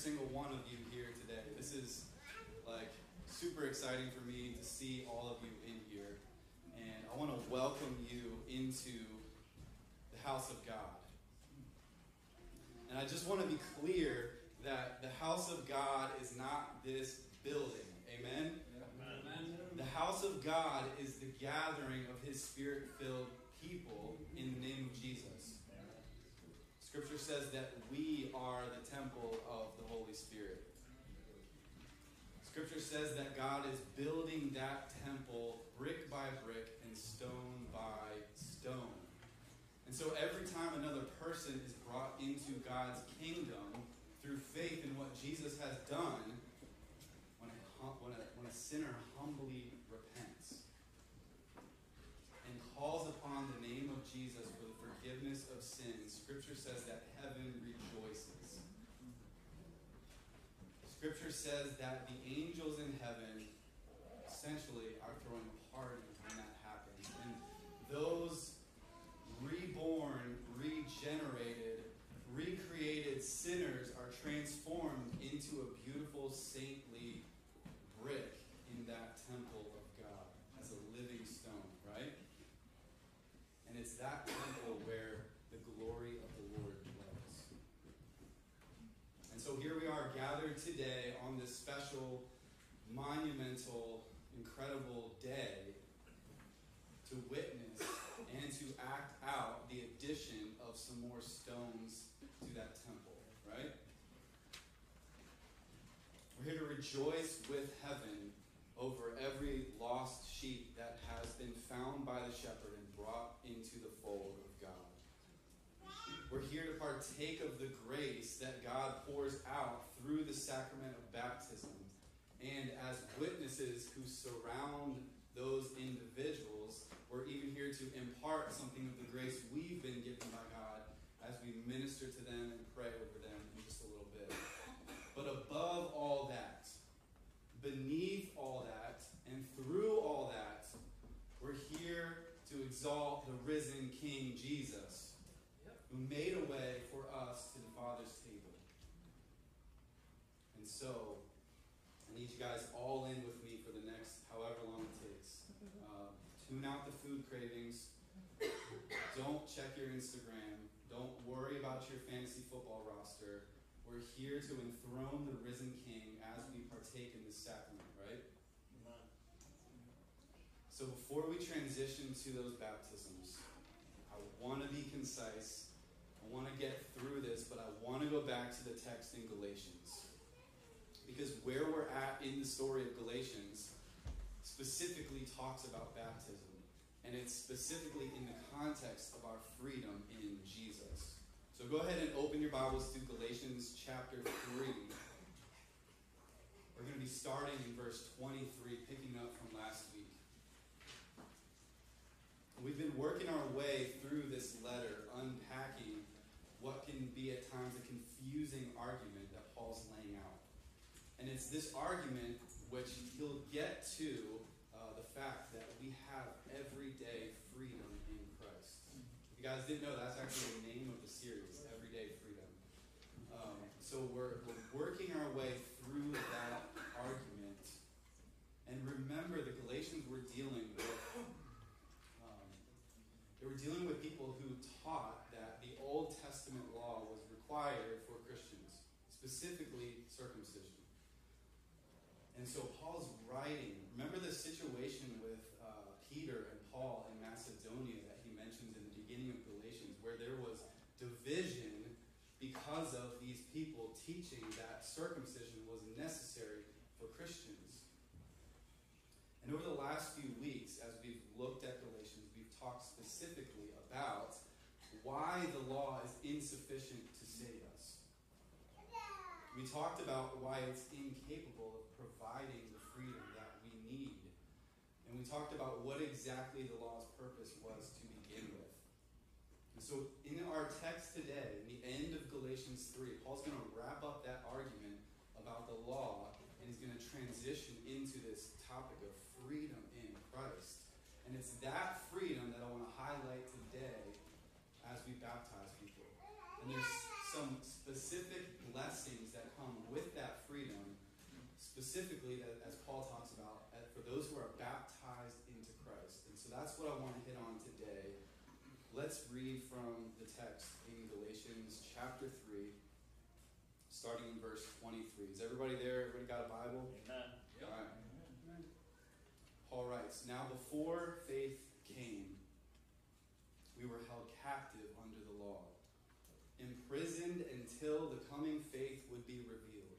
single one of you here today. This is like super exciting for me to see all of you in here. And I want to welcome you into the house of God. And I just want to be clear that the house of God is not this building. Amen? Amen. The house of God is the gathering of his spirit filled people in the name of Jesus. Scripture says that we are the temple of the Holy Spirit. Scripture says that God is building that temple brick by brick and stone by stone. And so every time another person is brought into God's kingdom through faith in what Jesus has done, when a, when a, when a sinner humbly repents, and calls upon the name of Jesus for the forgiveness of sins, Scripture says that heaven rejoices. Scripture says that the angels in heaven essentially are throwing a party when that happens. And those reborn, regenerated, recreated sinners are transformed into a beautiful, saintly brick in that temple of God as a living stone, right? And it's that temple where the glory of the Lord dwells. And so here we are gathered today on this special, monumental, incredible day to witness and to act out the addition of some more stones to that temple, right? We're here to rejoice with heaven over every lost sheep that has been found by the shepherd and brought into the fold of God. We're here to partake of the grace that God pours out through the sacrament. And as witnesses who surround those individuals, we're even here to impart something of the grace we've been given by God as we minister to them and pray over them in just a little bit. But above all that, beneath all that and through all that, we're here to exalt the risen King Jesus, who made a way for us to the Father's table. And so, need you guys all in with me for the next however long it takes. Uh, tune out the food cravings. Don't check your Instagram. Don't worry about your fantasy football roster. We're here to enthrone the risen King as we partake in this sacrament, right? So before we transition to those baptisms, I want to be concise. I want to get through this, but I want to go back to the text in Galatians. Because where we're at in the story of Galatians specifically talks about baptism. And it's specifically in the context of our freedom in Jesus. So go ahead and open your Bibles to Galatians chapter 3. We're going to be starting in verse 23, picking up from last week. We've been working our way through this letter, unpacking what can be at times a confusing argument that Paul's laying out. And it's this argument which he'll get to uh, the fact that we have everyday freedom in Christ If you guys didn't know, that's actually the name of the series, Everyday Freedom. Um, so we're, we're working our way through that argument. And remember, the Galatians were dealing with. Um, they were dealing with people who taught that the Old Testament law was required for Christians, specifically circumcision. And so Paul's writing. Remember the situation with uh, Peter and Paul in Macedonia that he mentions in the beginning of Galatians, where there was division because of these people teaching that circumcision was necessary for Christians. And over the last few weeks, as we've looked at Galatians, we've talked specifically about why the law is insufficient to save us. We talked about why it's incapable of providing the freedom that we need. And we talked about what exactly the law's purpose was to begin with. And so, in our text today, in the end of Galatians 3, Paul's going to wrap up that argument about the law and he's going to transition into this topic of freedom in Christ. And it's that freedom that I want to highlight today as we baptize people. And there's some specific blessings that come with that freedom, specifically that, as Paul talks about, for those who are baptized into Christ. And so that's what I want to hit on today. Let's read from the text in Galatians chapter 3, starting in verse 23. Is everybody there? Everybody got a Bible? Amen. Yep. All right. Paul writes, Now before faith came, we were held captive under the law, imprisoned until the coming faith would be revealed.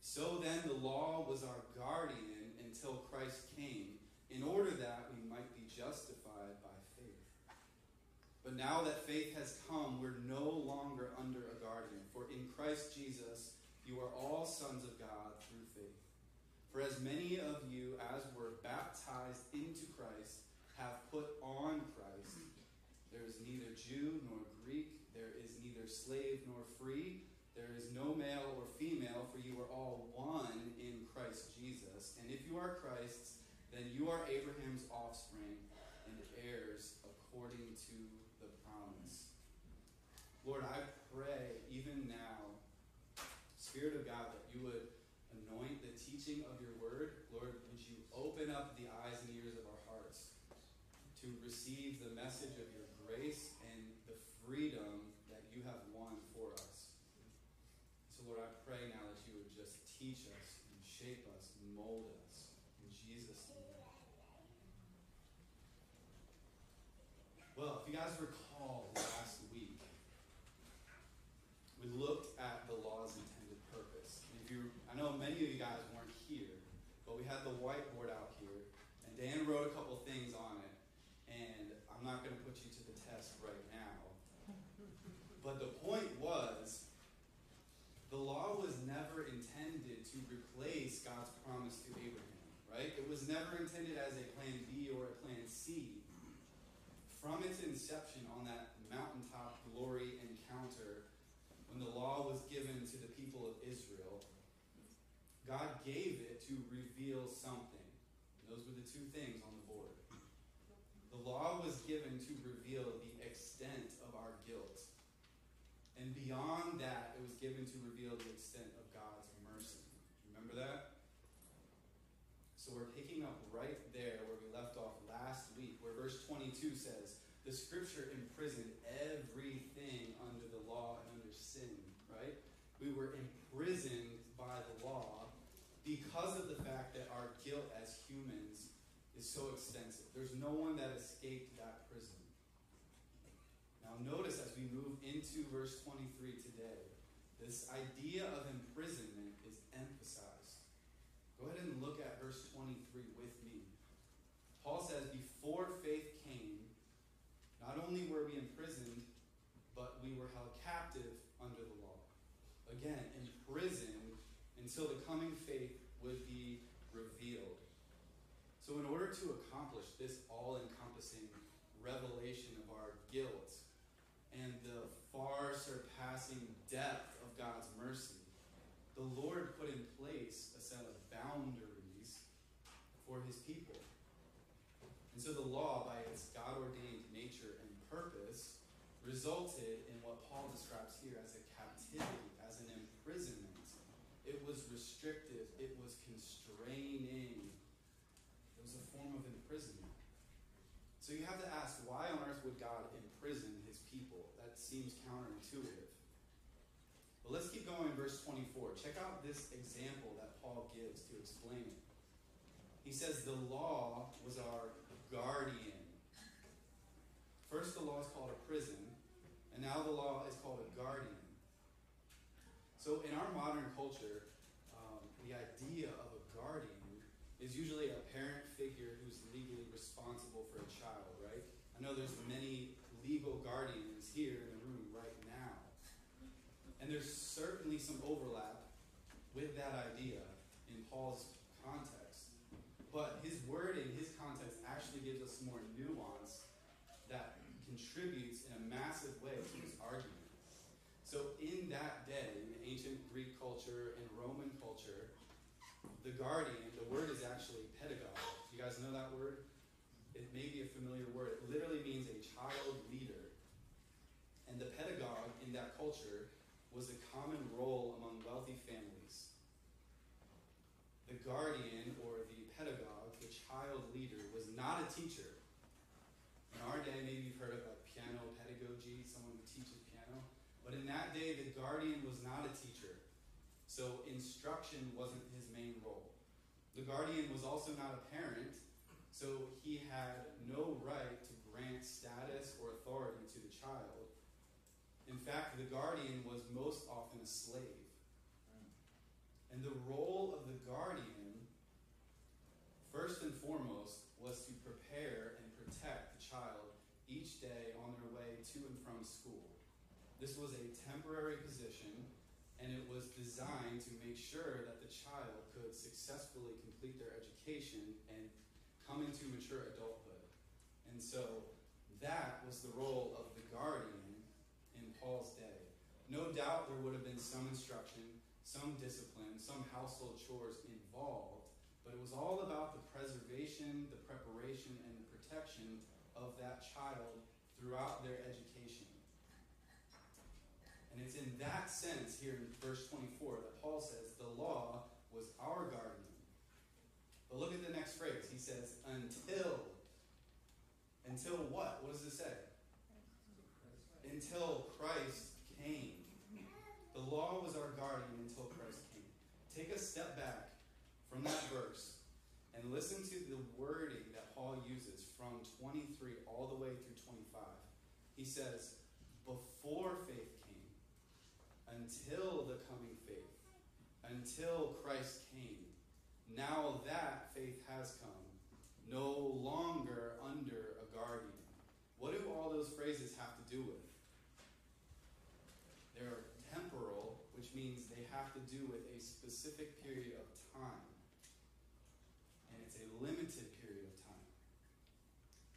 So then the law was our guardian until Christ came, in order that we might be justified by faith. But now that faith has come, we're no longer under a guardian. For in Christ Jesus, you are all sons of God through faith. For as many of you as were baptized into Christ have put on Christ. There is neither Jew nor Greek, there is neither slave nor free, there is no male or female, for you are all one in Christ Jesus. And if you are Christ's, then you are Abraham's offspring and heirs according to. Lord, I pray even now, Spirit of God, that you would anoint the teaching of your word. Lord, would you open up the eyes and ears of our hearts to receive the message of your grace and the freedom that you have won for us. So, Lord, I pray now that you would just teach us and shape us and mold us. In Jesus' name. Well, if you guys recall last week, we looked at the law's intended purpose. And if you, I know many of you guys weren't here, but we had the whiteboard out here, and Dan wrote a couple things on it. And I'm not going to put you to the test right now. But the point was, the law was never intended to replace God's promise to Abraham, right? It was never intended as a plan B or a plan C. From its inception on that mountaintop glory encounter, when the law was given to the God gave it to reveal something. Those were the two things on the board. The law was given to reveal the extent of our guilt. And beyond that, it was given to reveal the extent of God's mercy. Remember that? So we're picking up right there where we left off last week, where verse 22 says, The scripture imprisoned everything under the law and under sin, right? We were imprisoned because of the fact that our guilt as humans is so extensive. There's no one that escaped that prison. Now, notice as we move into verse 23 today, this idea of imprisonment is emphasized. Go ahead and look at verse 23 with me. Paul says, Before faith came, not only were we imprisoned, but we were held captive under the law. Again, imprisoned until the coming faith. So, in order to accomplish this all encompassing revelation of our guilt and the far surpassing depth of God's mercy, the Lord put in place a set of boundaries for his people. And so, the law, by its God ordained nature and purpose, resulted in what Paul describes here as a captivity, as an imprisonment. It was restrictive, it was constraining was a form of imprisonment. So you have to ask, why on earth would God imprison his people? That seems counterintuitive. But let's keep going, verse 24. Check out this example that Paul gives to explain it. He says the law was our guardian. First, the law is called a prison, and now the law is called a guardian. So, in our modern culture, um, the idea of a guardian is usually a parent figure who's legally responsible for a child, right? I know there's many legal guardians here in the room right now. And there's certainly some overlap with that idea in Paul's context. But his wording, his context, actually gives us more nuance that contributes in a massive way to his argument. So, in that day, in ancient Greek culture and Roman culture, the guardian, the word is actually pedagogue. You guys know that word? It may be a familiar word. It literally means a child leader. And the pedagogue in that culture was a common role among wealthy families. The guardian, or the pedagogue, the child leader, was not a teacher. In our day, maybe you've heard of like piano pedagogy, someone who teaches piano. But in that day, the guardian was not a teacher. So instruction wasn't his main role. The guardian was also not a parent, so he had no right to grant status or authority to the child. In fact, the guardian was most often a slave. And the role of the guardian, foremost, was to prepare and protect the child each day on their way to and from school. This was a temporary position, and it was designed to make sure that the child could successfully complete their education and come into mature adulthood. And so that was the role of the guardian in Paul's day. No doubt there would have been some instruction, some discipline, some household chores involved, was all about the preservation, the preparation, and the protection of that child throughout their education. And it's in that sense here in verse 24 that Paul says the law was our guardian. But look at the next phrase. He says, until. Until what? What does it say? Until Christ came. The law was our guardian until Christ came. Take a step back from that verse and listen to the wording that Paul uses from 23 all the way through 25. He says, before faith came, until the coming faith, until Christ came. Now that faith has come, no longer under a guardian. What do all those phrases have to do with? They're temporal, which means they have to do with a specific period of time. And it's a limited period of time.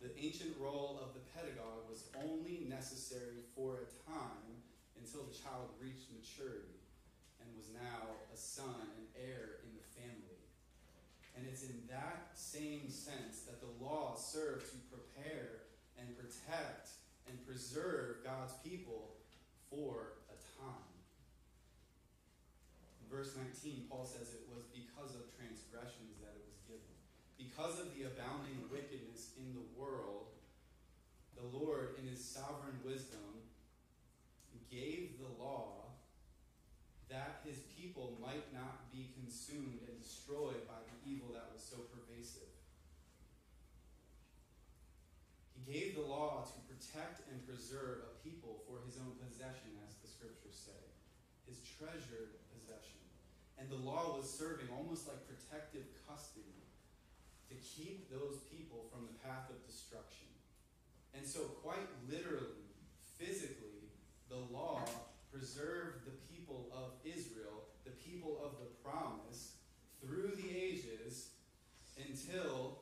The ancient role of the pedagogue was only necessary for a time until the child reached maturity and was now a son, and heir in the family. And it's in that same sense that the law served to prepare and protect and preserve God's people for a time. In verse 19, Paul says it was because of transgressions that it was given. Because of the abounding wickedness in the world, the Lord, in his sovereign wisdom, gave the law that his people might not be consumed and destroyed by the evil that was so pervasive. He gave the law to protect and preserve a people for his own possession, as the scriptures say, his treasured possession. and the law was serving almost like protective custody to keep those people from the path of destruction. And so, quite literally, physically, the law preserved the people of Israel, the people of the promise, through the ages until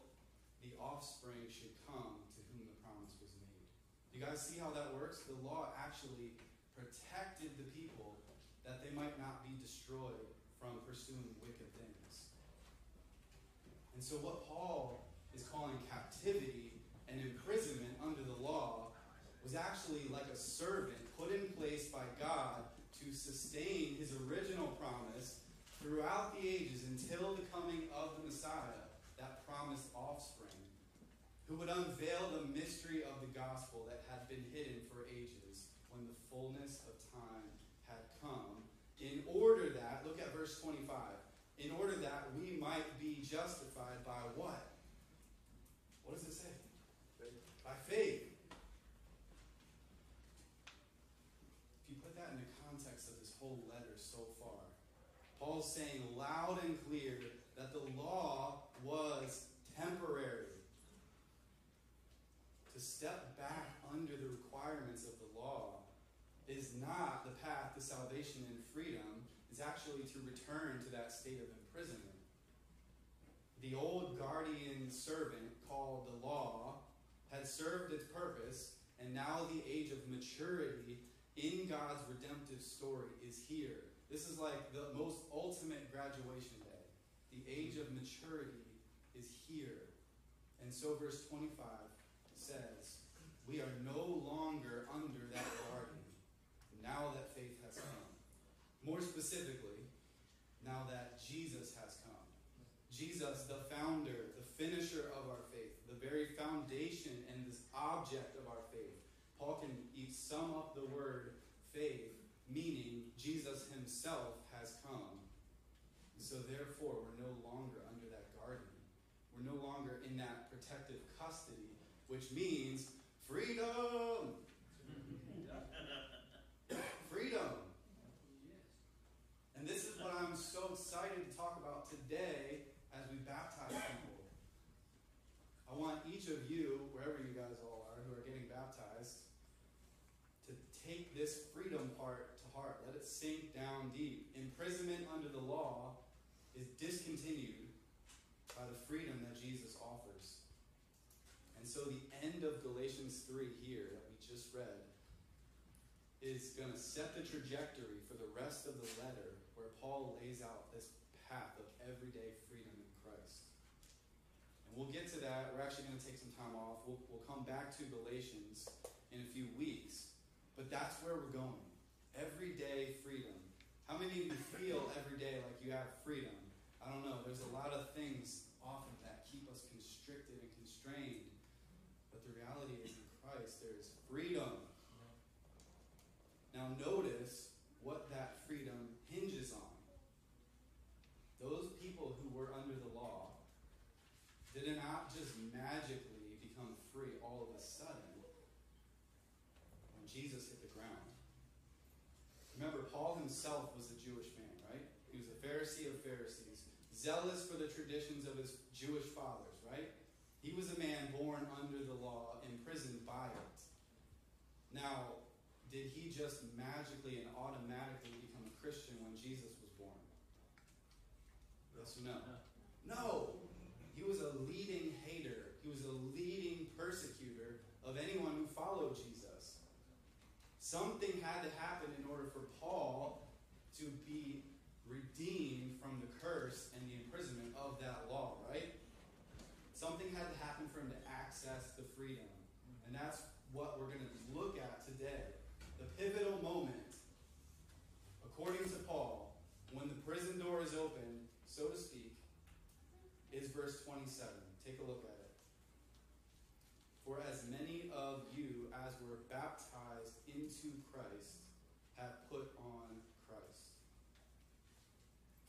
the offspring should come to whom the promise was made. You guys see how that works? The law actually protected the people that they might not be destroyed from pursuing wicked things. And so, what Paul is calling captivity and imprisonment law was actually like a servant put in place by God to sustain his original promise throughout the ages until the coming of the Messiah, that promised offspring, who would unveil the mystery of the gospel that had been hidden for ages when the fullness of time had come in order that, look at verse 25, in order that we might be justified by what? What does it say? Faith. By faith. If you put that in the context of this whole letter so far, Saying loud and clear that the law was temporary. To step back under the requirements of the law is not the path to salvation and freedom, it's actually to return to that state of imprisonment. The old guardian servant called the law had served its purpose, and now the age of maturity in God's redemptive story is here. This is like the most ultimate graduation day. The age of maturity is here. And so, verse 25 says, We are no longer under that guardian now that faith has come. More specifically, now that Jesus has come. Jesus, the founder, the finisher of our faith, the very foundation and this object of our faith. Paul can sum up the word faith, meaning Jesus himself has come. so therefore, we're no longer under that guardian. We're no longer in that protective custody, which means freedom. freedom. And this is what I'm so excited to talk about today as we baptize people. I want each of you, wherever you guys all are, who are getting baptized, to take this freedom part to heart. Let it sink down deep. Imprisonment under the law is discontinued by the freedom that Jesus offers. And so the end of Galatians 3 here that we just read is going to set the trajectory for the rest of the letter where Paul lays out this path of everyday freedom in Christ. And we'll get to that. We're actually going to take some time off. We'll, we'll come back to Galatians in a few weeks. But that's where we're going. Everyday freedom. How many of you feel every day like you have freedom? I don't know. There's a lot of things often that keep us constricted and constrained. But the reality is in Christ, there is freedom. Now, notice what that freedom hinges on. Those people who were under the law did not just magically become free all of a sudden when Jesus hit the ground. Remember, Paul himself was a Jewish man, right? He was a Pharisee of Pharisees, zealous for the traditions of his Jewish fathers, right? He was a man born under the law, imprisoned by it. Now, did he just magically and automatically become a Christian when Jesus was born? Yes or no? No. He was a leading hater. He was a leading persecutor of anyone who followed Jesus. Something had to happen in order for Paul to be redeemed from the curse and the imprisonment of that law, right? Something had to happen for him to access the freedom. And that's what we're going to look at today. The pivotal moment, according to Paul, when the prison door is open, so to speak, is verse 27. Take a look at it. For as many of you as were baptized into Christ have put on Christ.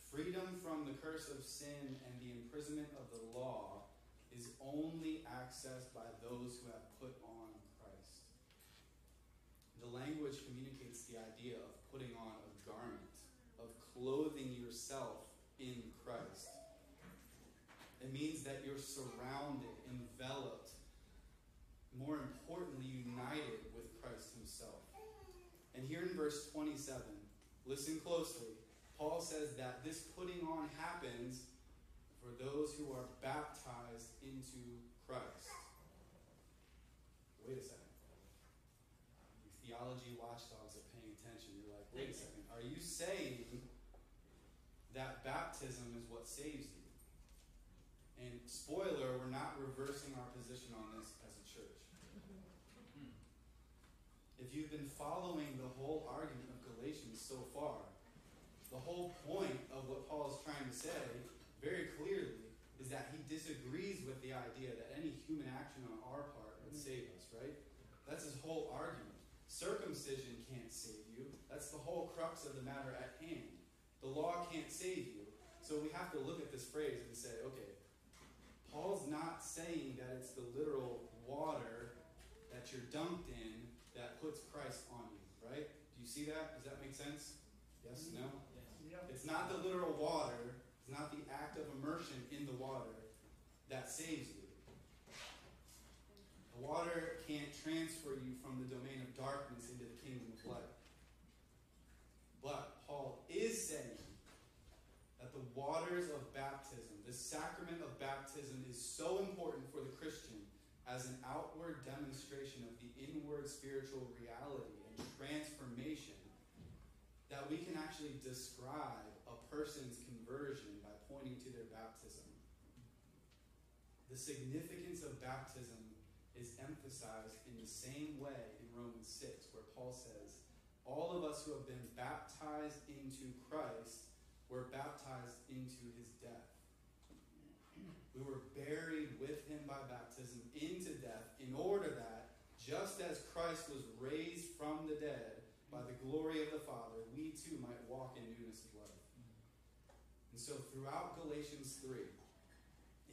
Freedom from the curse of sin and the imprisonment of the law is only accessed by those who have put on Christ. The language communicates the idea of putting on a garment, of clothing yourself in Christ. It means that you're surrounded, enveloped, more importantly, united with Christ Himself. And here in verse 27, listen closely. Paul says that this putting on happens for those who are baptized into Christ. Wait a second. Theology watchdogs are paying attention. You're like, wait a second. Are you saying that baptism is what saves you? And spoiler, we're not reversing our position on this as a church. If you've been following the whole argument of Galatians so far, the whole point of what Paul is trying to say very clearly is that he disagrees with the idea that any human action on our part would save us, right? That's his whole argument. Circumcision can't save you. That's the whole crux of the matter at hand. The law can't save you. So we have to look at this phrase and say, okay, Paul's not saying that it's the literal water that you're dunked in that puts Christ on you, right? Do you see that? Does that make sense? Yes, no? Yep. It's not the literal water, it's not the act of immersion in the water that saves you. Water can't transfer you from the domain of darkness into the kingdom of light. But Paul is saying that the waters of baptism, the sacrament of baptism, is so important for the Christian as an outward demonstration of the inward spiritual reality and transformation that we can actually describe a person's conversion by pointing to their baptism. The significance of baptism is emphasized in the same way in Romans 6, where Paul says, All of us who have been baptized into Christ, were baptized into his death. We were buried with him by baptism into death, in order that, just as Christ was raised from the dead by the glory of the Father, we too might walk in newness of life. And so, throughout Galatians 3,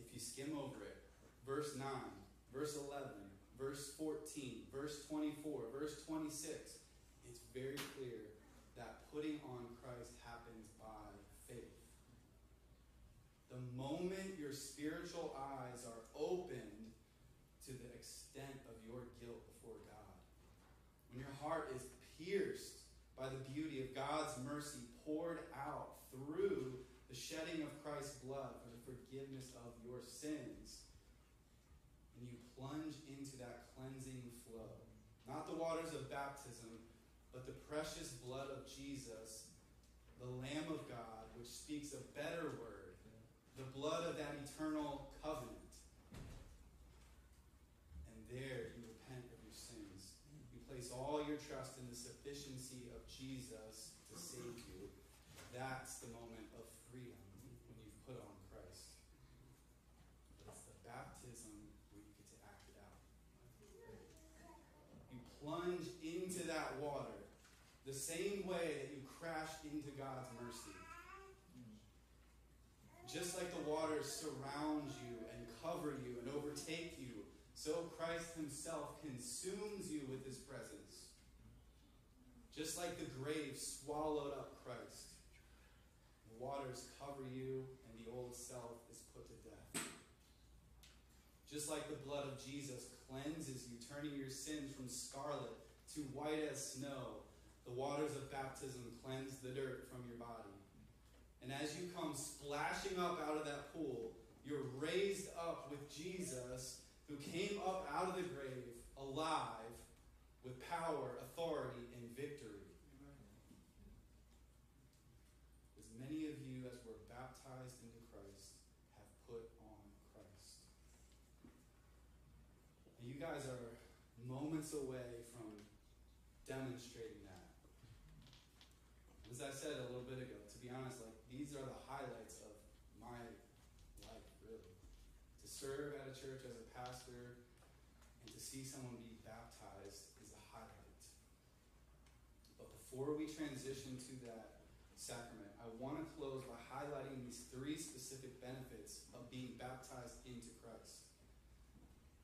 if you skim over it, verse 9, verse 11, verse 14, verse 24, verse 26, it's very clear that putting on Christ happens by faith. The moment your spiritual eyes are opened to the extent of your guilt before God, when your heart is pierced by the beauty of God's mercy poured out through the shedding of Christ's blood for the forgiveness of your you plunge into that cleansing flow. Not the waters of baptism, but the precious blood of Jesus, the Lamb of God, which speaks a better word, the blood of that eternal covenant. And there you repent of your sins. You place all your trust in the sufficiency of Jesus to save you. That's the moment of freedom when you've put on Christ. But it's the baptism where you get to act it out. You plunge into that water the same way that you crashed into God's mercy. Just like the waters surround you and cover you and overtake you, so Christ Himself consumes you with His presence. Just like the grave swallowed up Christ, the waters cover you and the old self is put to death. Just like the blood of Jesus cleanses you, turning your sins from scarlet to white as snow, the waters of baptism cleanse the dirt from your body. And as you come splashing up out of that pool, you're raised up with Jesus, who came up out of the grave alive with power, authority, and victory. As many of you as were baptized into Christ have put on Christ. You guys are moments away from demonstrating. As I said a little bit ago, to be honest, like these are the highlights of my life, really. To serve at a church as a pastor and to see someone be baptized is a highlight. But before we transition to that sacrament, I want to close by highlighting these three specific benefits of being baptized into Christ.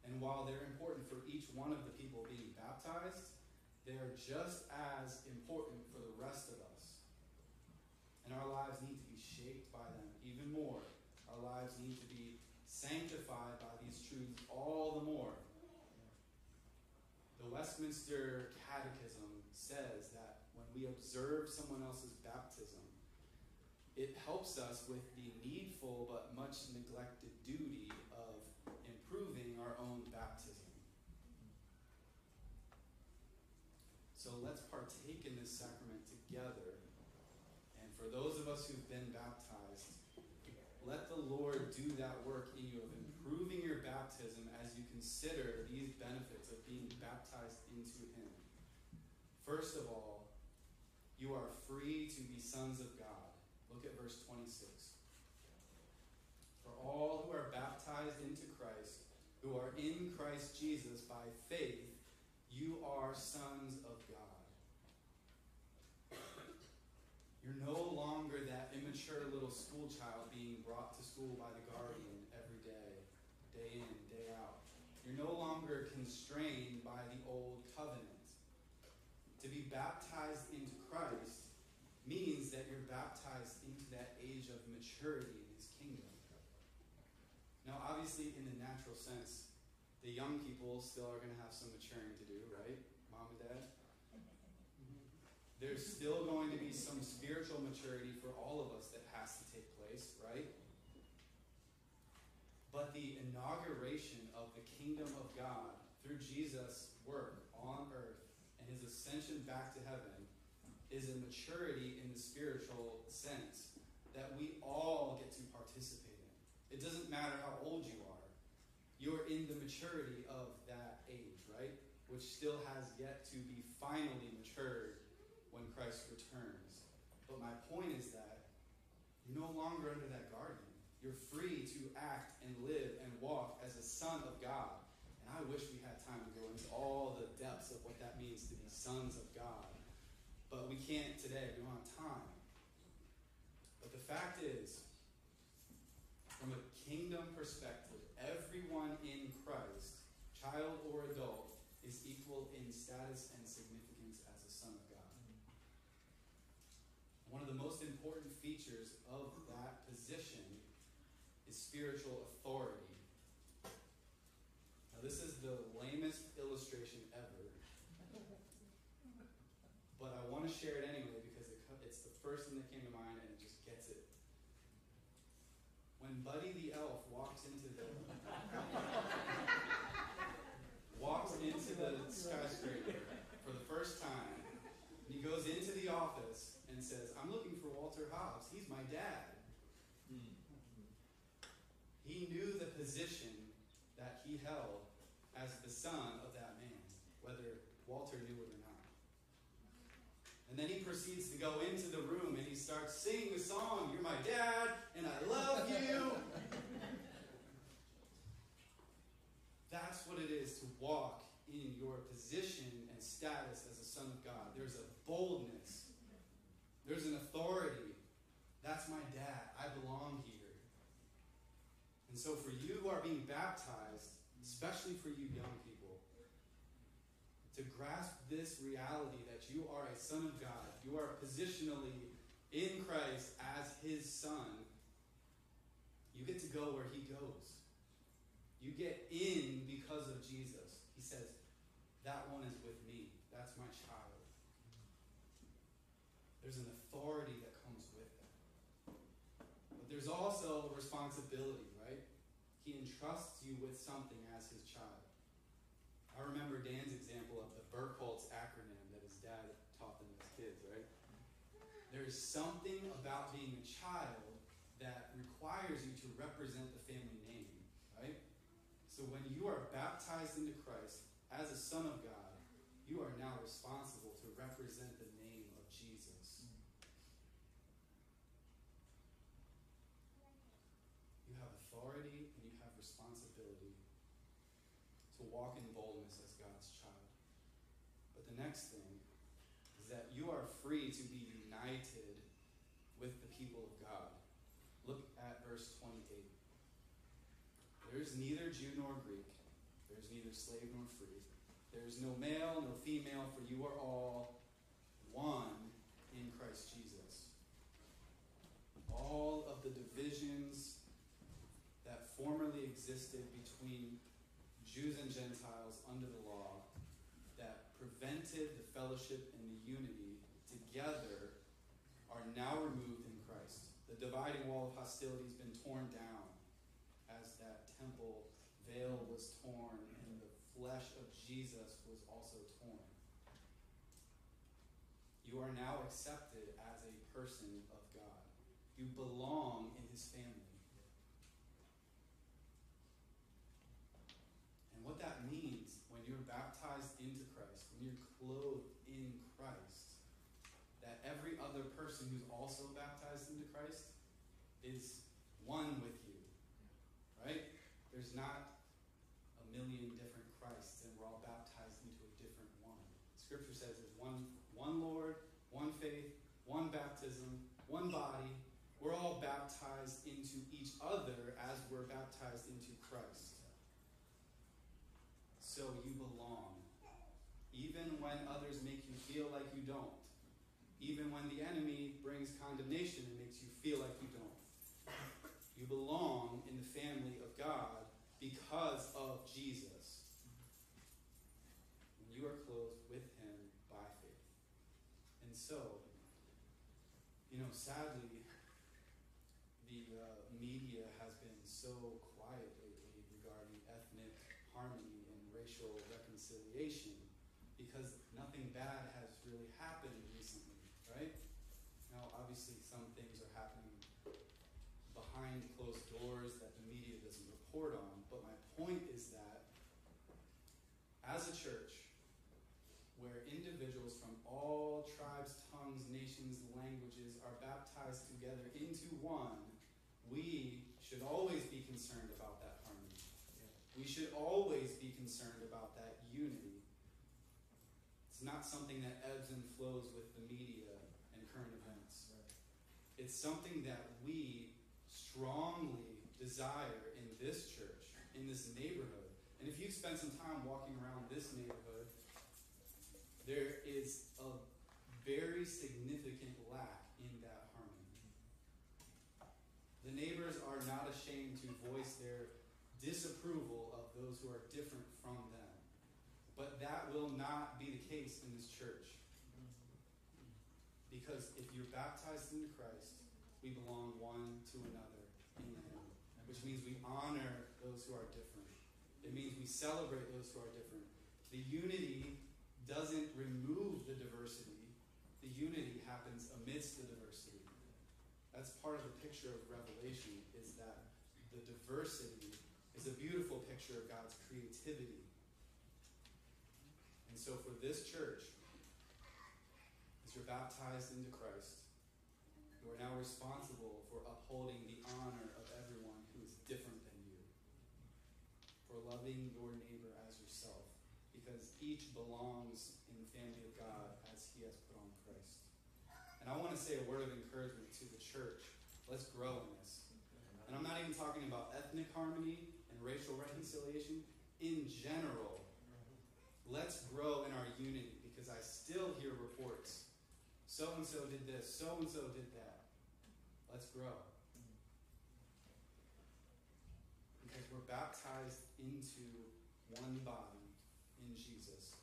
And while they're important for each one of the people being baptized, they are just as important for the rest of us. And our lives need to be shaped by them even more. Our lives need to be sanctified by these truths all the more. The Westminster Catechism says that when we observe someone else's baptism, it helps us with the needful but much neglected duty of improving our own baptism. So let's partake in this sacrament together. For those of us who've been baptized, let the Lord do that work in you of improving your baptism as you consider these benefits of being baptized into Him. First of all, you are free to be sons of God. Look at verse 26. For all who are baptized into Christ, who are in Christ Jesus by faith, you are sons of God. You're no longer that immature little school child being brought to school by the guardian every day, day in, day out. You're no longer constrained by the old covenant. To be baptized into Christ means that you're baptized into that age of maturity in his kingdom. Now, obviously, in the natural sense, the young people still are going to have some maturing to do, right? There's still going to be some spiritual maturity for all of us that has to take place, right? But the inauguration of the kingdom of God through Jesus' work on earth and his ascension back to heaven is a maturity in the spiritual sense that we all get to participate in. It doesn't matter how old you are, you're in the maturity of that age, right? Which still has yet to be finally matured Christ returns. But my point is that You're no longer under that guardian. You're free to act and live and walk as a son of God. And I wish we had time to go into all the depths of what that means to be sons of God. But we can't today. We don't have time. But the fact is, from a kingdom perspective, everyone in Christ, child or adult, is equal in status and significance as a son of God. One of the most important features of that position is spiritual authority. Now, this is the lamest illustration ever, but I want to share it anyway because it, it's the first thing that came to mind and it just gets it. When Buddy the elf walks into the walks into the skyscraper for the first time, and he goes into the office and says, "I'm looking for Walter Hobbs. He's my dad." He knew the position that he held as the son of that man, whether Walter knew it or not. And then he proceeds to go into the room and he starts singing the song, You're my dad, and I love you. That's what it is to walk in your position and status as a son of God. There's a boldness, there's an authority. That's my dad. I belong here. And so, for you who are being baptized, especially for you young people, to grasp this reality that you are a son of God, you are positionally in Christ as his son, you get to go where he goes. You get in because of Jesus. He says, That one is with me. That's my child. There's an authority that comes with that. But there's also responsibility, right? He entrusts you with something as his child. I remember Dan's example of the Burkholz acronym that his dad taught them as kids, right? There's something about being a child that requires you to represent the family name, right? So when you are baptized into Christ as a son of God, you are now responsible to represent the name of Jesus. You have authority and you have responsibility to walk in boldness as God's child. But the next thing is that you are free to be people of God. Look at verse 28. There is neither Jew nor Greek, there is neither slave nor free, there is no male nor female, for you are all one in Christ Jesus. All of the divisions that formerly existed between Jews and Gentiles under the law that prevented the fellowship and the unity together are now removed dividing wall of hostility has been torn down as that temple veil was torn and the flesh of Jesus was also torn. You are now accepted as a person of God. You belong in his family. And what that means when you're baptized into Christ, when you're clothed in Christ, that every other person who's also baptized into Christ is one with you. Right? There's not a million different Christs, and we're all baptized into a different one. Scripture says there's one, one Lord, one faith, one baptism, one body. We're all baptized into each other as we're baptized into Christ. So you belong. Even when others make you feel like you don't. Even when the enemy brings condemnation and makes you feel like belong in the family of God because of Jesus. And you are clothed with him by faith. And so, you know, sadly, the uh, media has been so quiet lately regarding ethnic harmony and racial reconciliation because nothing bad has really happened recently, right? Now, obviously, some things are happening behind doors that the media doesn't report on, but my point is that as a church, where individuals from all tribes, tongues, nations, languages are baptized together into one, we should always be concerned about that harmony. We should always be concerned about that unity. It's not something that ebbs and flows with the media and current events. It's something that we strongly desire in this church, in this neighborhood. And if you've spent some time walking around this neighborhood, there is a very significant lack in that harmony. The neighbors are not ashamed to voice their disapproval of those who are different from them. But that will not be the case in this church. Because if you're baptized into Christ, we belong one to another. Which means we honor those who are different. It means we celebrate those who are different. The unity doesn't remove the diversity, the unity happens amidst the diversity. That's part of the picture of Revelation, is that the diversity is a beautiful picture of God's creativity. And so for this church, as you're baptized into Christ, you are now responsible for upholding the honor of everyone who is different than you, for loving your neighbor as yourself, because each belongs in the family of God as he has put on Christ. And I want to say a word of encouragement to the church. Let's grow in this. And I'm not even talking about ethnic harmony and racial reconciliation. In general, let's grow in our unity because I still hear reports. So and so did this, so and so did that. Let's grow. Because we're baptized into one body in Jesus.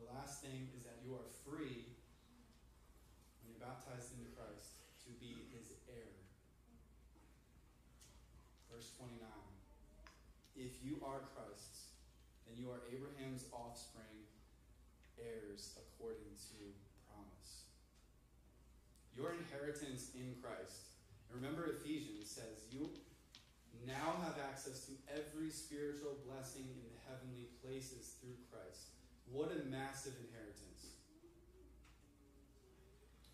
The last thing is that you are free when you're baptized into Christ to be his heir. Verse 29. If you are Christ's, then you are Abraham's offspring, heirs according to promise. Your inheritance in Christ. And remember, Ephesians says, You now have access to every spiritual blessing in the heavenly places through Christ. What a massive inheritance.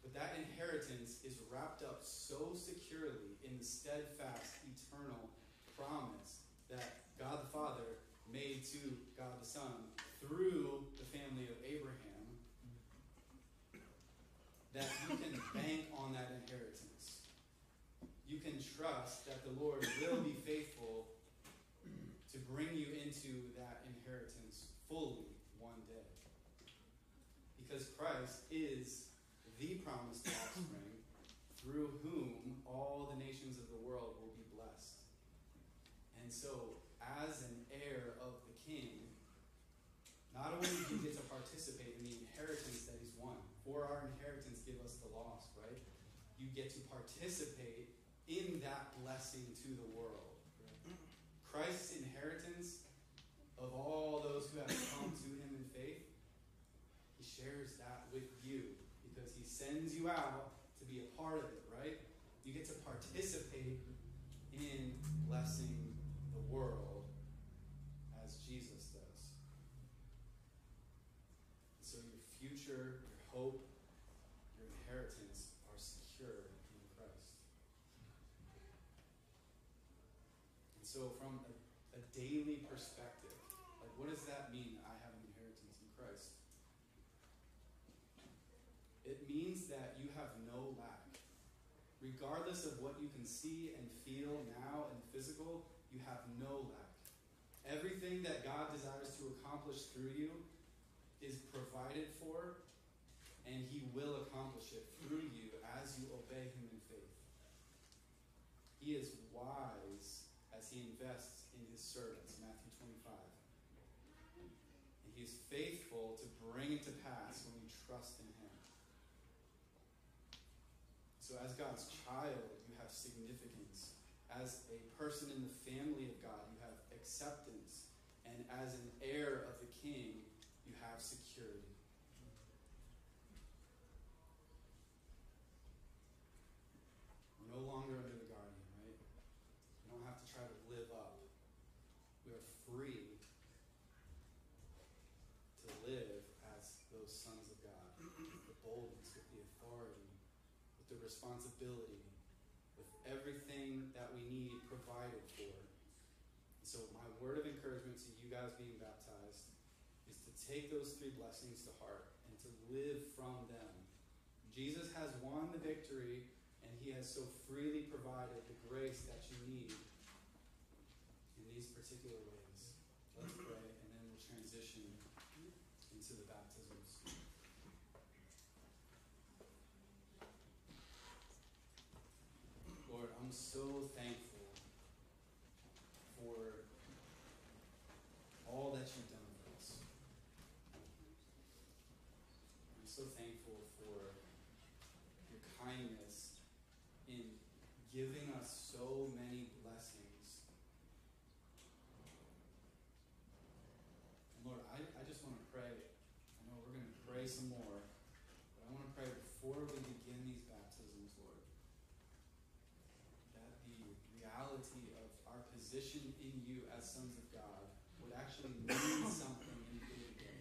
But that inheritance is wrapped up so securely in the steadfast, eternal promise that God the Father made to God the Son through the family of Abraham that you can bank on that inheritance. Can trust that the Lord will be faithful to bring you into that inheritance fully one day. Because Christ is the promised offspring through whom all the nations of the world will be blessed. And so, as an heir of the king, not only do you get to participate in the inheritance that he's won, for our inheritance give us the lost, right? You get to participate in that blessing to the world. Christ's inheritance of all those who have come to him in faith, he shares that with you because he sends you out to be a part of it, right? You get to participate in blessing the world as Jesus does. So your future, your hope, your inheritance are secure in Christ. And so from a, a daily perspective, like what does that mean I have an inheritance in Christ? It means that you have no lack. Regardless of what you can see and feel now the physical, you have no lack. Everything that God desires to accomplish through you is provided for, and He will accomplish it through you as you obey Him in faith. He is wise as He invests in His servants, Matthew 25. And He is faithful to bring it to pass when we trust Him. So, as God's child, you have significance. As a person in the family of God, you have acceptance. And as an heir of the king, you have security. No longer under the guardian, right? We don't have to try to live up. We are free to live as those sons of God, with the boldness, with the authority, responsibility with everything that we need provided for. So, my word of encouragement to you guys being baptized is to take those three blessings to heart and to live from them. Jesus has won the victory, and he has so freely provided the grace that you need in these particular ways. Let's pray, and then we'll transition into the baptisms. Lord, I'm so thankful for all that you've done for us. I'm so thankful for your kindness in giving us so many blessings. And Lord, I, I just want to pray. I know we're going to pray some more, but I want to pray before we begin these baptisms, Lord, that the reality of our position in you as sons of God would actually mean something in the day to day.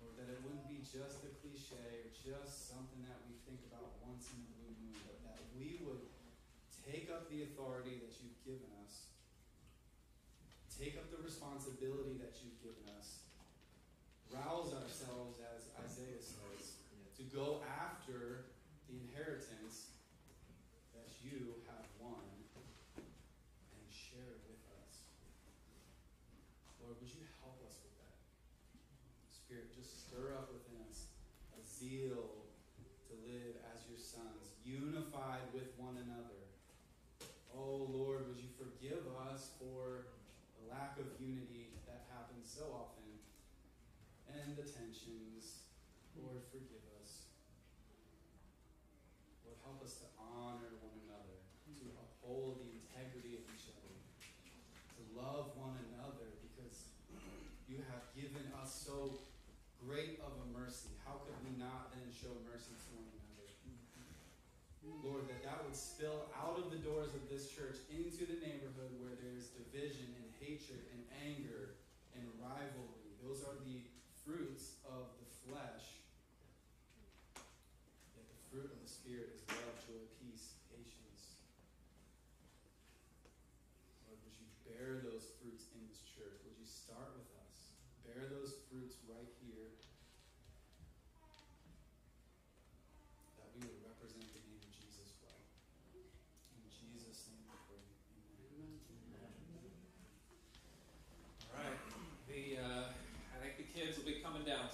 Lord, that it wouldn't be just a cliche or just something that we think about once in a blue moon, but that we would take up the authority that you've given us, take up the responsibility that you've given us, rouse ourselves, as Isaiah says, to go after the inheritance that you have won and share it with us. Lord, would you help us with that? Spirit, just stir up zeal to live as your sons, unified with one another. Oh Lord, would you forgive us for the lack of unity that happens so often and the tensions. Lord, forgive us. Lord, help us to honor one another, to uphold the integrity of each other, to love one another because you have given us so great of a mercy. How could we not then show mercy to one another? Lord, that that would spill out of the doors of this church into the neighborhood where there's division and hatred and anger and rivalry. Those are the fruits of the flesh. Yet the fruit of the Spirit is love, joy, peace, patience. Lord, would you bear those fruits in this church? Would you start with us? Bear those fruits right here. That we would represent the name of Jesus well. In Jesus' name we pray. Amen. All right. The uh, I think the kids will be coming down.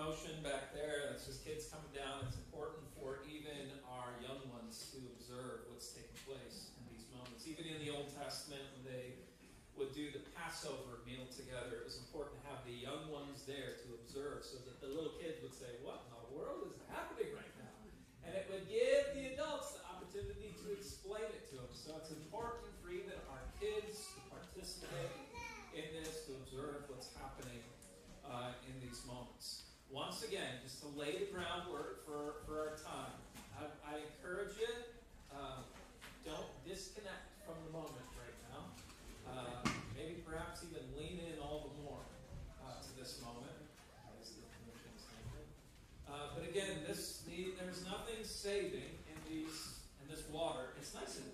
Commotion back there, that's just kids coming down. It's important for even our young ones to observe what's taking place in these moments. Even in the Old Testament, when they would do the Passover meal together, it was important to have the young ones there to observe, so that the little kids would say, "What in the world is happening right now?" And it would give the adults the opportunity to explain it to them. So it's important for even our kids to participate in this, to observe what's happening uh, in these moments. Once again, just to lay the groundwork for, for our time, I, I encourage you, uh, don't disconnect from the moment right now. Uh, maybe perhaps even lean in all the more uh, to this moment. Uh, but again, this the, there's nothing saving in these in this water. It's nice and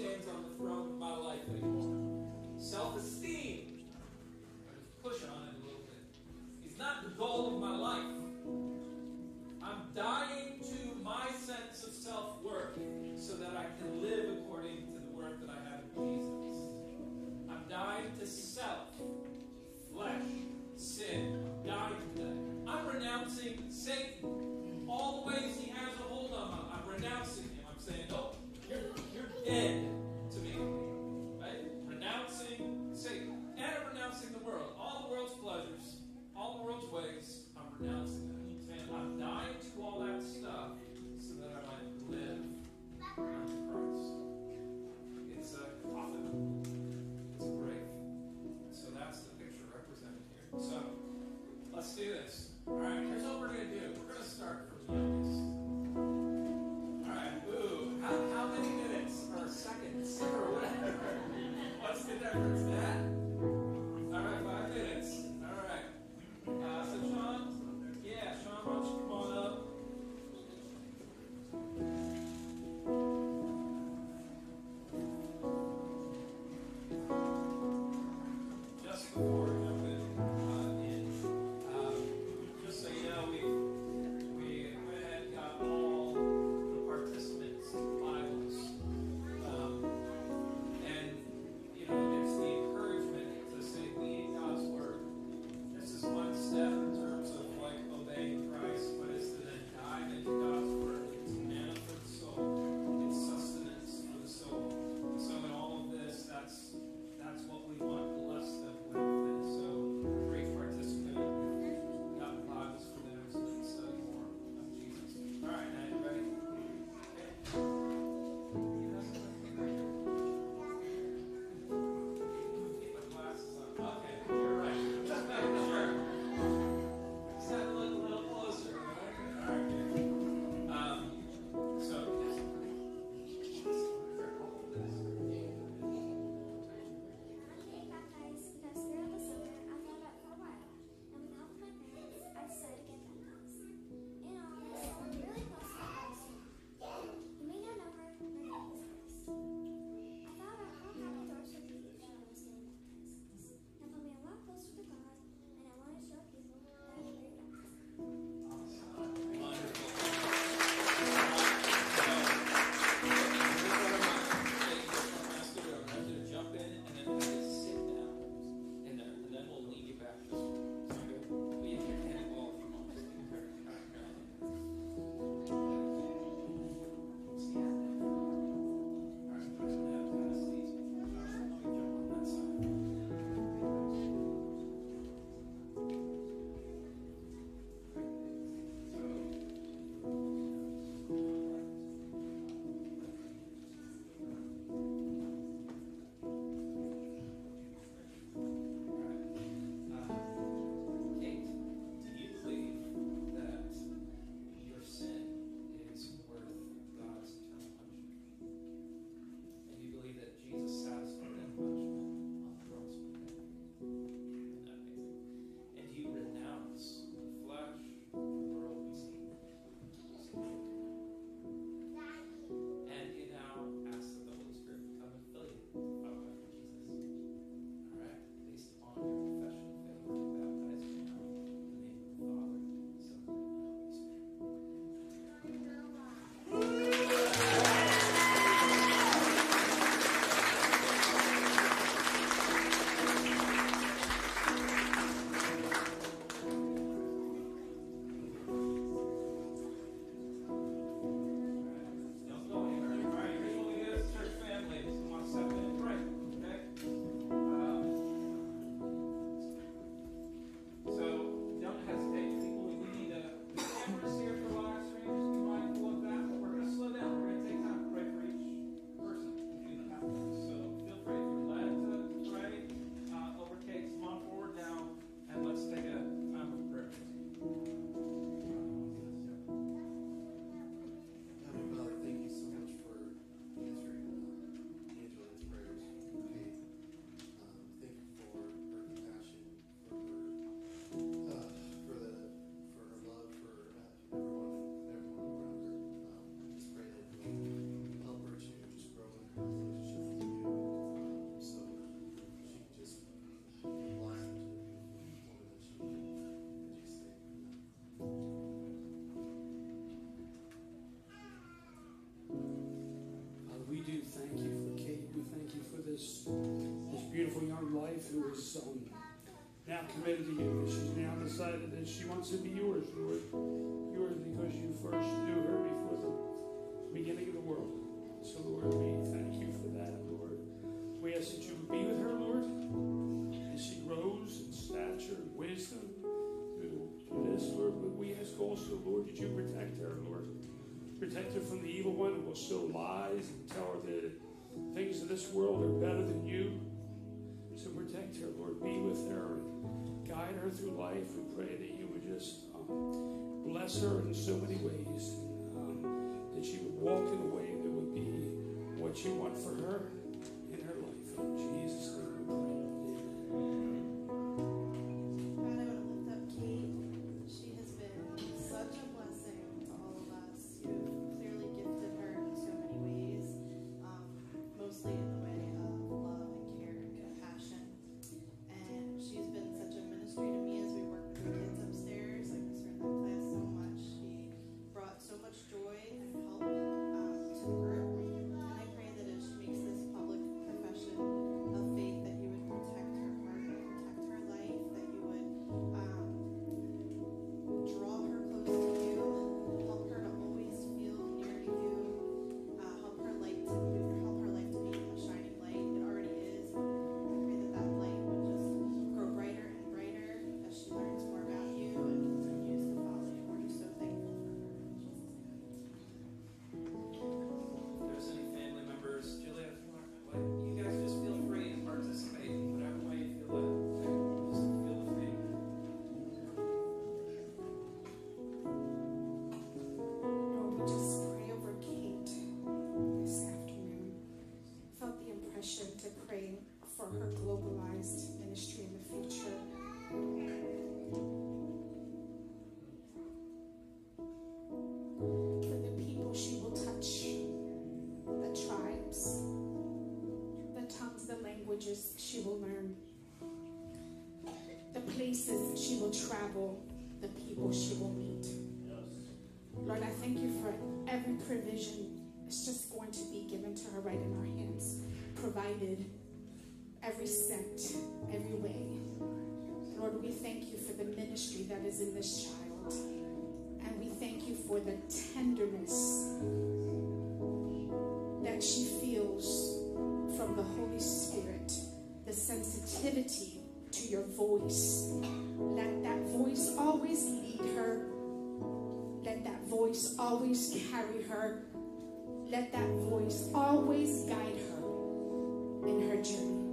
stands on the throne of my life anymore. Self esteem. I was pushing on it a little bit. It's not the goal of my life. I'm dying to my sense of self worth so that I can live according to the work that I have in Jesus. I'm dying to self, flesh, sin. I'm dying to that. I'm renouncing Satan. Life who is um, now committed to you. She's now decided that she wants to be yours, Lord. Yours because you first knew her before the beginning of the world. So, Lord, we thank you for that, Lord. We ask that you would be with her, Lord, as she grows in stature and wisdom through this, Lord. But we ask also, Lord, that you protect her, Lord. Protect her from the evil one who will sow lies and tell her that things of this world are better than you. So protect her, Lord. Be with her and guide her through life. We pray that you would just um, bless her in so many ways. Um, that she would walk in a way that would be what you want for her languages she will learn, the places she will travel, the people she will meet. Lord, I thank you for every provision that's just going to be given to her right in our hands, provided every cent, every way. Lord, we thank you for the ministry that is in this child. And we thank you for the tenderness that she feels from the Holy Spirit, the sensitivity to your voice. Let that voice always lead her let that voice always carry her. Let that voice always guide her in her journey.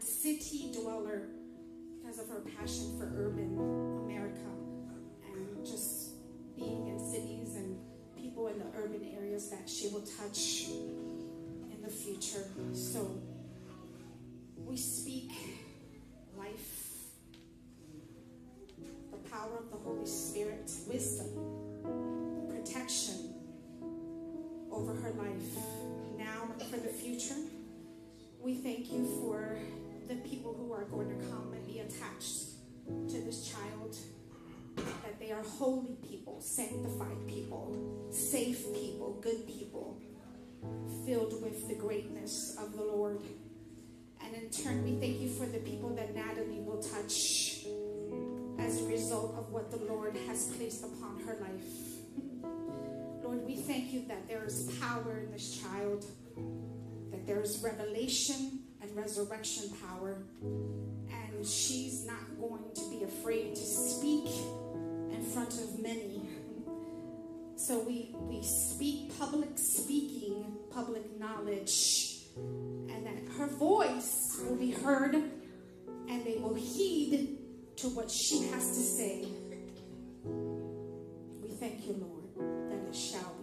City dweller because of her passion for urban America and just being in cities and people in the urban areas that she will touch in the future. So we speak life, the power of the Holy Spirit, wisdom, protection over her life now and for the future. We thank you for the people who are going to come and be attached to this child, that they are holy people, sanctified people, safe people, good people, filled with the greatness of the Lord. And in turn, we thank you for the people that Natalie will touch as a result of what the Lord has placed upon her life. Lord, we thank you that there is power in this child, that there is revelation resurrection power, and she's not going to be afraid to speak in front of many. So we, we speak public speaking, public knowledge, and that her voice will be heard and they will heed to what she has to say. We thank you, Lord, that it shall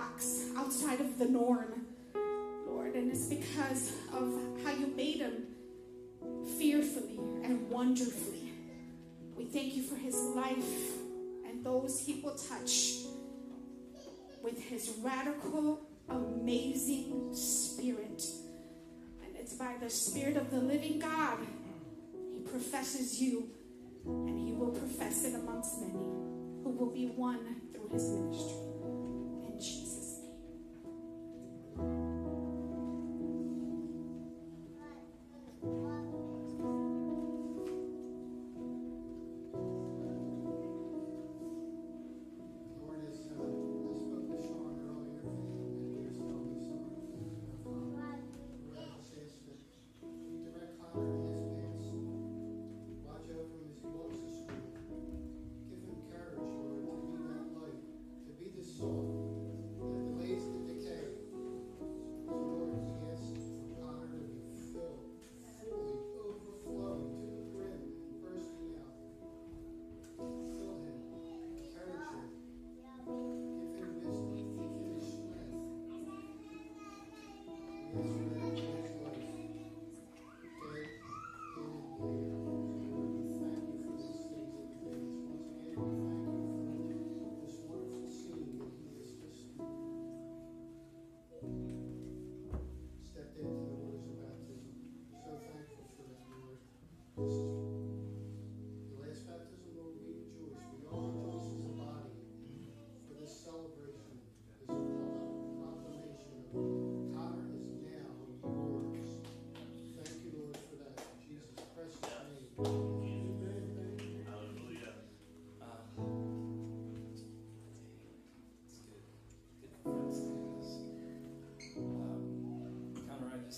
box, outside of the norm, Lord. And it's because of how you made him fearfully and wonderfully. We thank you for his life and those he will touch with his radical, amazing spirit. And it's by the spirit of the living God he professes you, and he will profess it amongst many who will be one through his ministry. Jesus' name.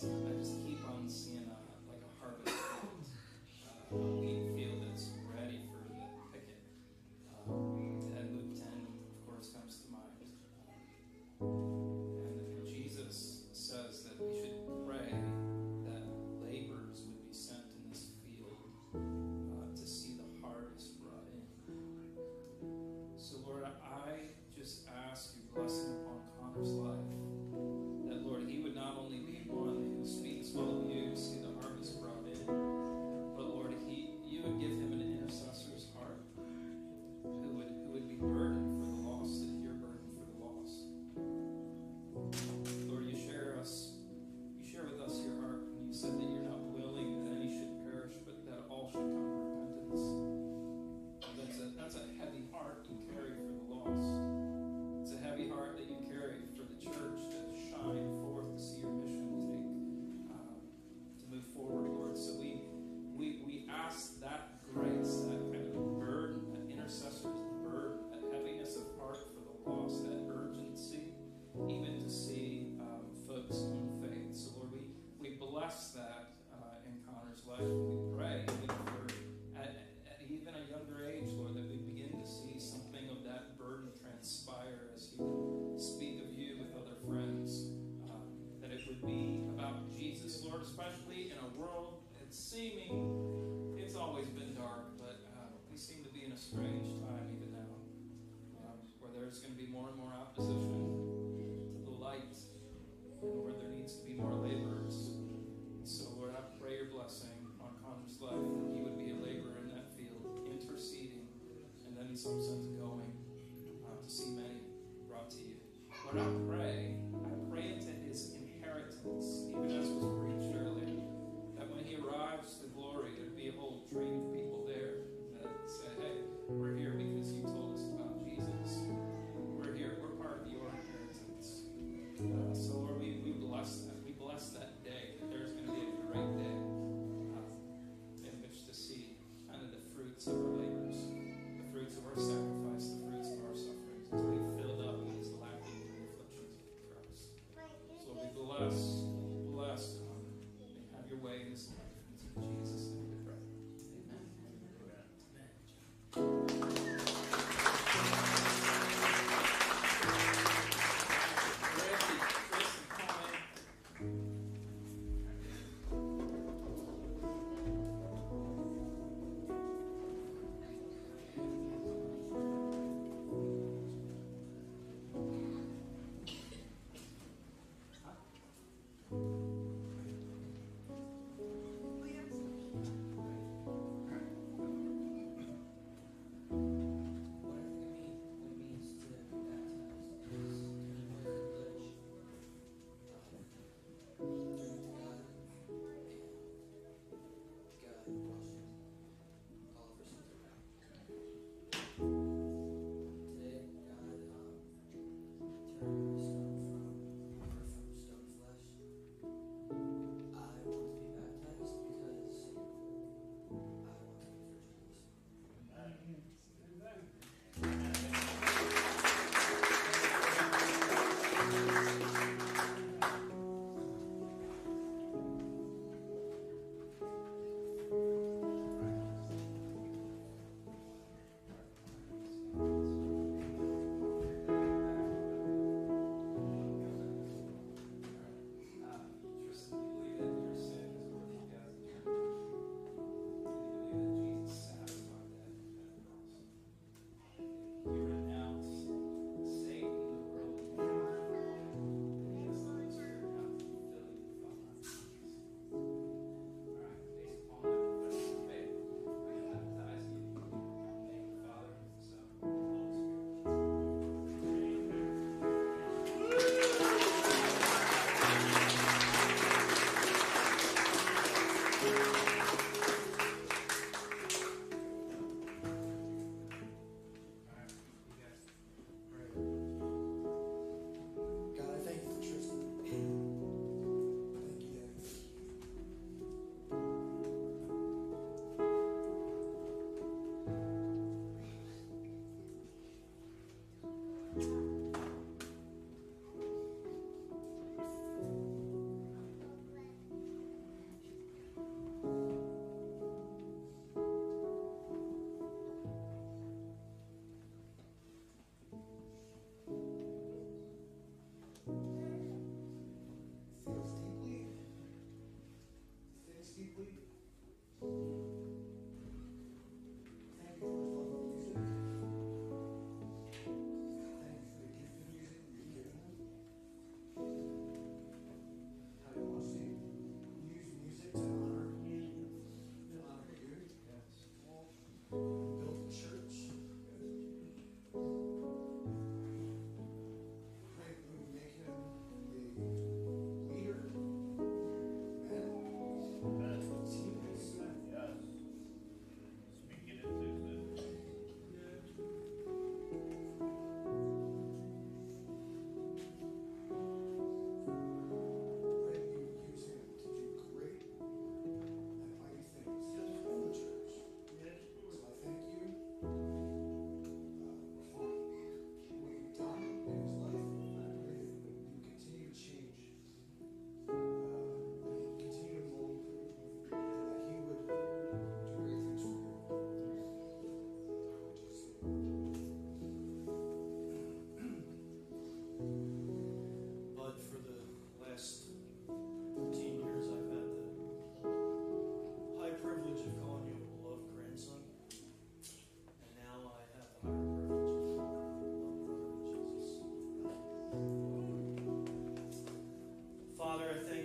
I just Father, I thank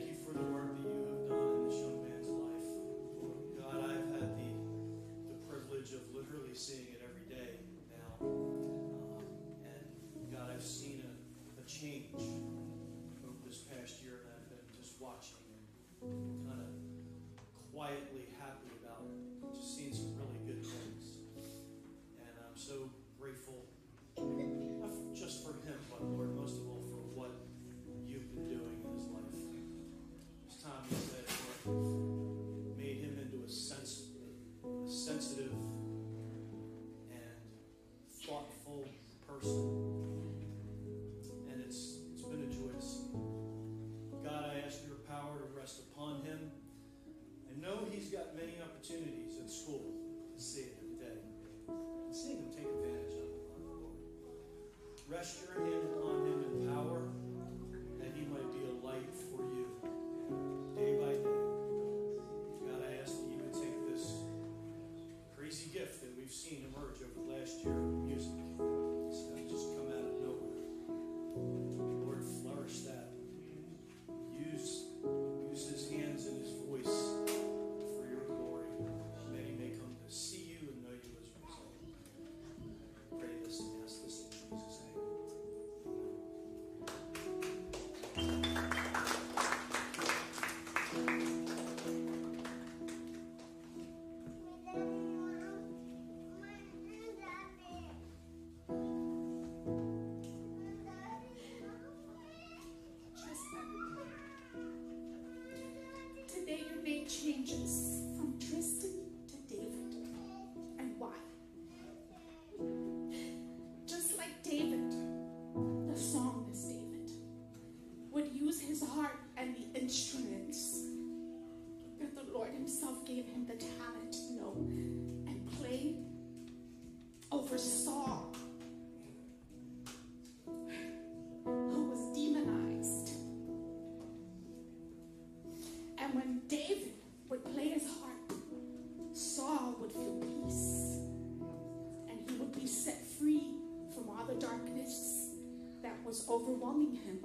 overwhelming him.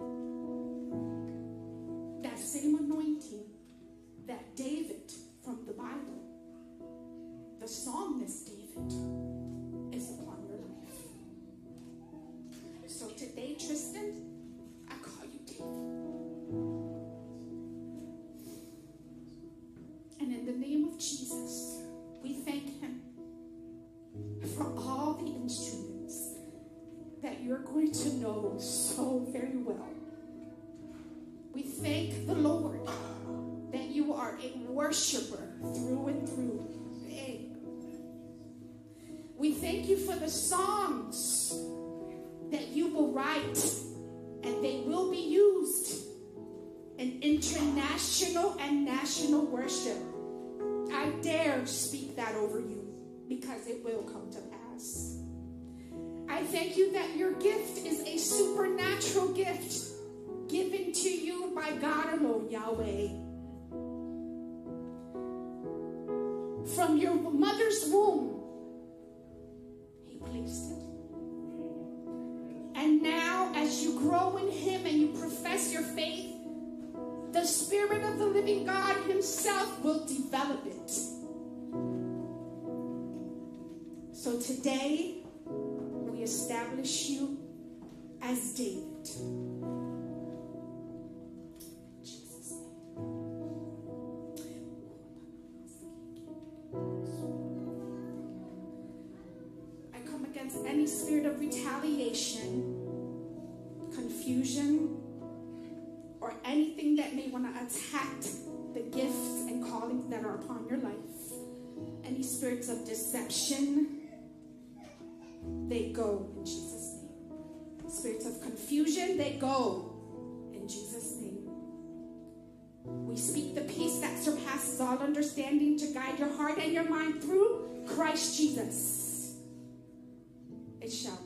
That same anointing that David from the Bible, the psalmist David, is upon your life. So today, Tristan, I call you David. And in the name of Jesus, we thank him for all the instruments that you're going to know so the songs that you will write, and they will be used in international and national worship. I dare speak that over you because it will come to pass. I thank you that your gift is a supernatural gift given to you by God alone, Yahweh. From your mother's womb, Will develop it. So today, we establish you as David. I come against any spirit of retaliation, confusion, or anything that may want to attack upon your life. Any spirits of deception, they go in Jesus' name. Spirits of confusion, they go in Jesus' name. We speak the peace that surpasses all understanding to guide your heart and your mind through Christ Jesus. It shall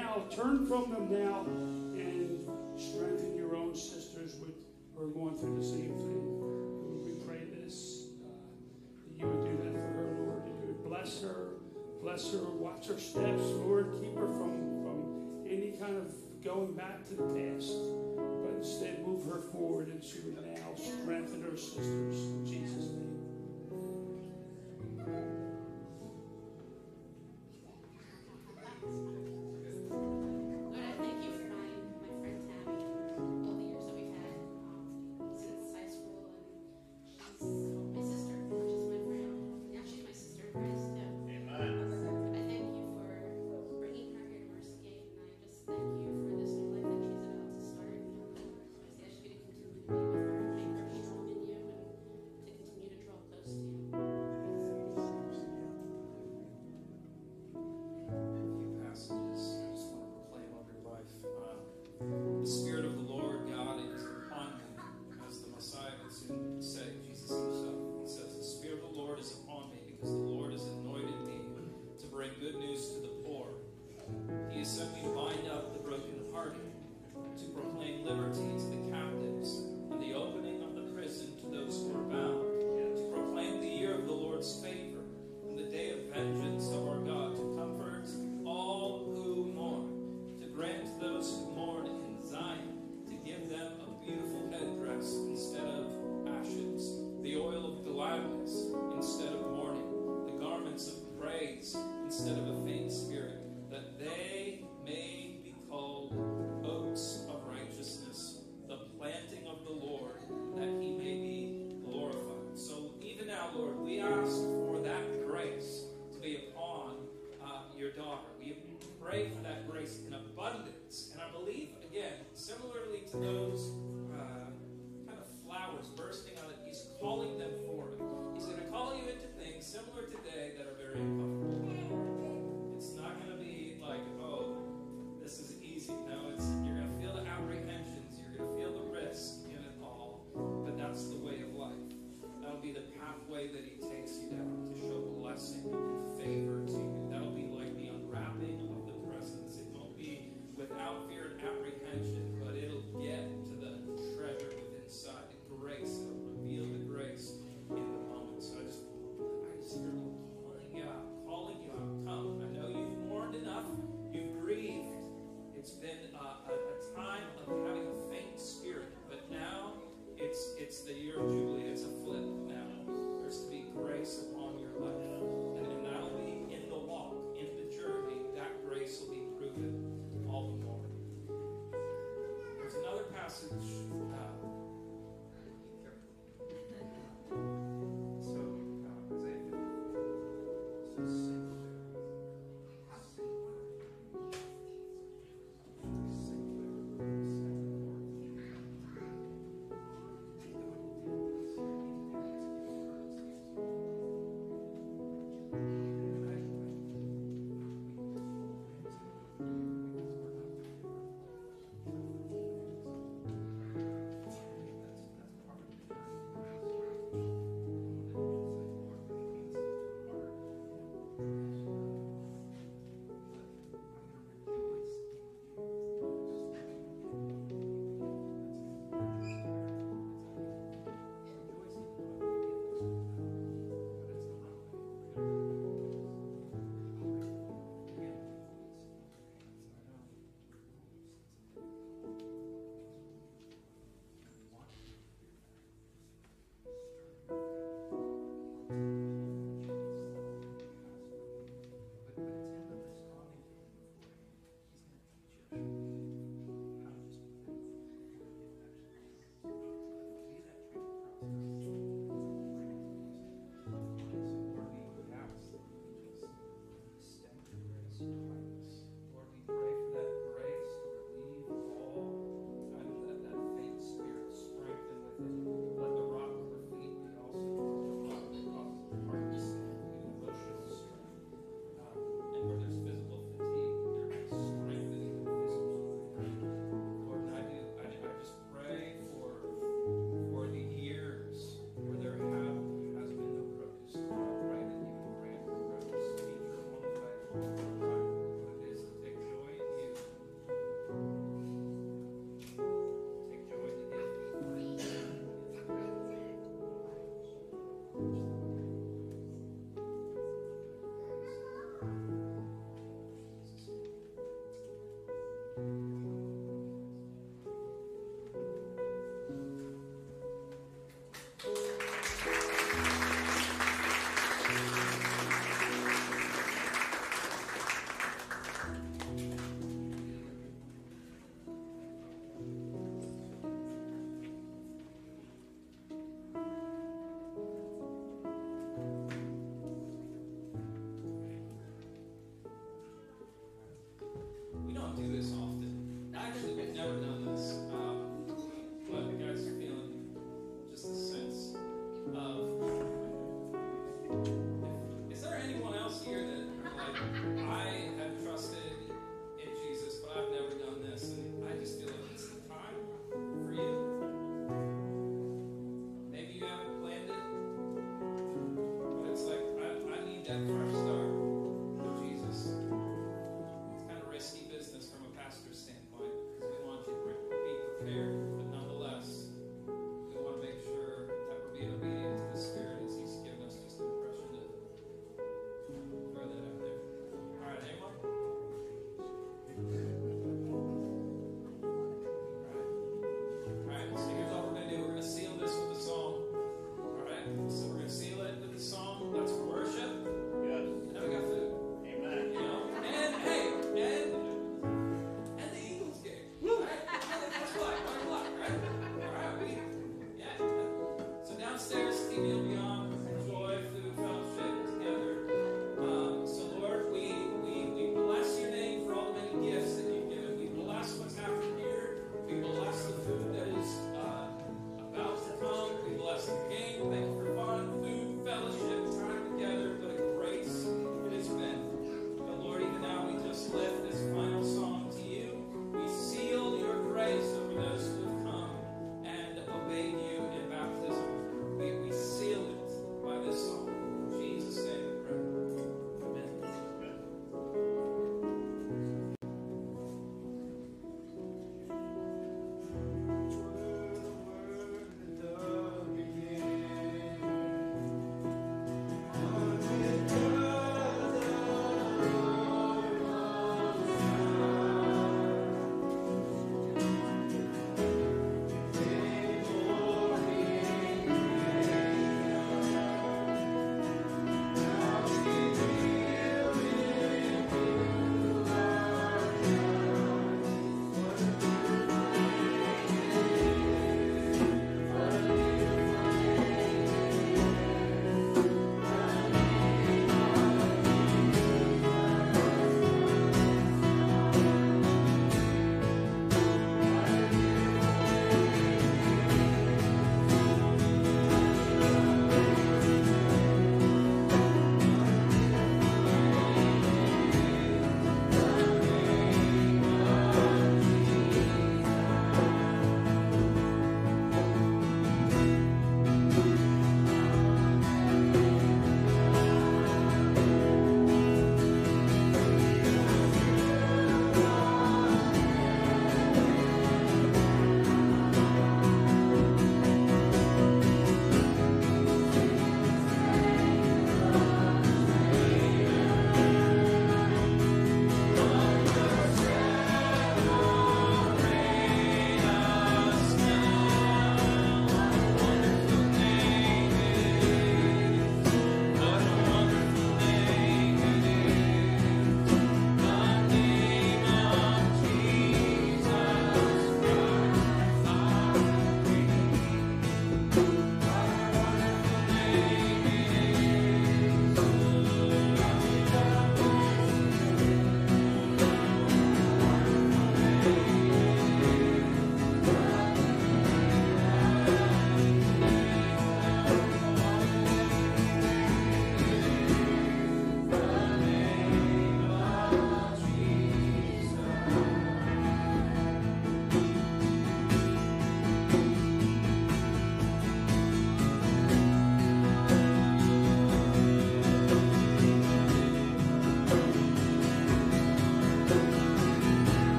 now. Turn from them now and strengthen your own sisters with, who are going through the same thing. We pray this. Uh, you would do that for her, Lord. You would bless her. Bless her. Watch her steps, Lord. Keep her from, from any kind of going back to the past. But instead, move her forward and she would now strengthen her sisters.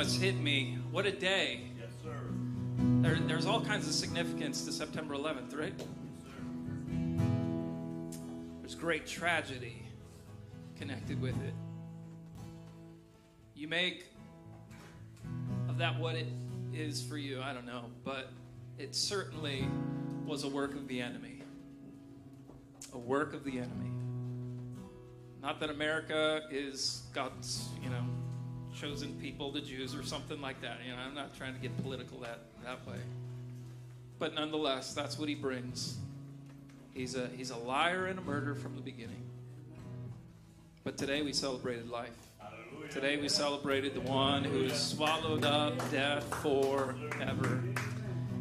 Know, it's hit me. What a day. Yes, sir. There, there's all kinds of significance to September 11th, right? There's great tragedy connected with it. You make of that what it is for you, I don't know, but it certainly was a work of the enemy. A work of the enemy. Not that America is God's, you know, chosen people, the Jews, or something like that. You know, I'm not trying to get political that, that way. But nonetheless, that's what he brings. He's a, he's a liar and a murderer from the beginning. But today we celebrated life. Hallelujah. Today we celebrated the one who swallowed up death forever.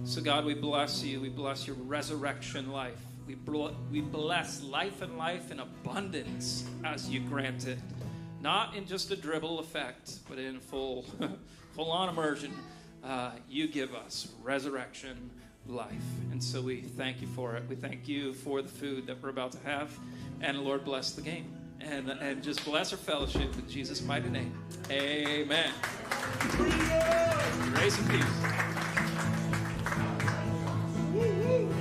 So, God, we bless you. We bless your resurrection life. We, bl- we bless life and life in abundance as you grant it not in just a dribble effect, but in full, full on immersion, uh, you give us resurrection life. And so we thank you for it. We thank you for the food that we're about to have. And Lord, bless the game. And, and just bless our fellowship in Jesus' mighty name. Amen. Grace and peace. Woo-woo.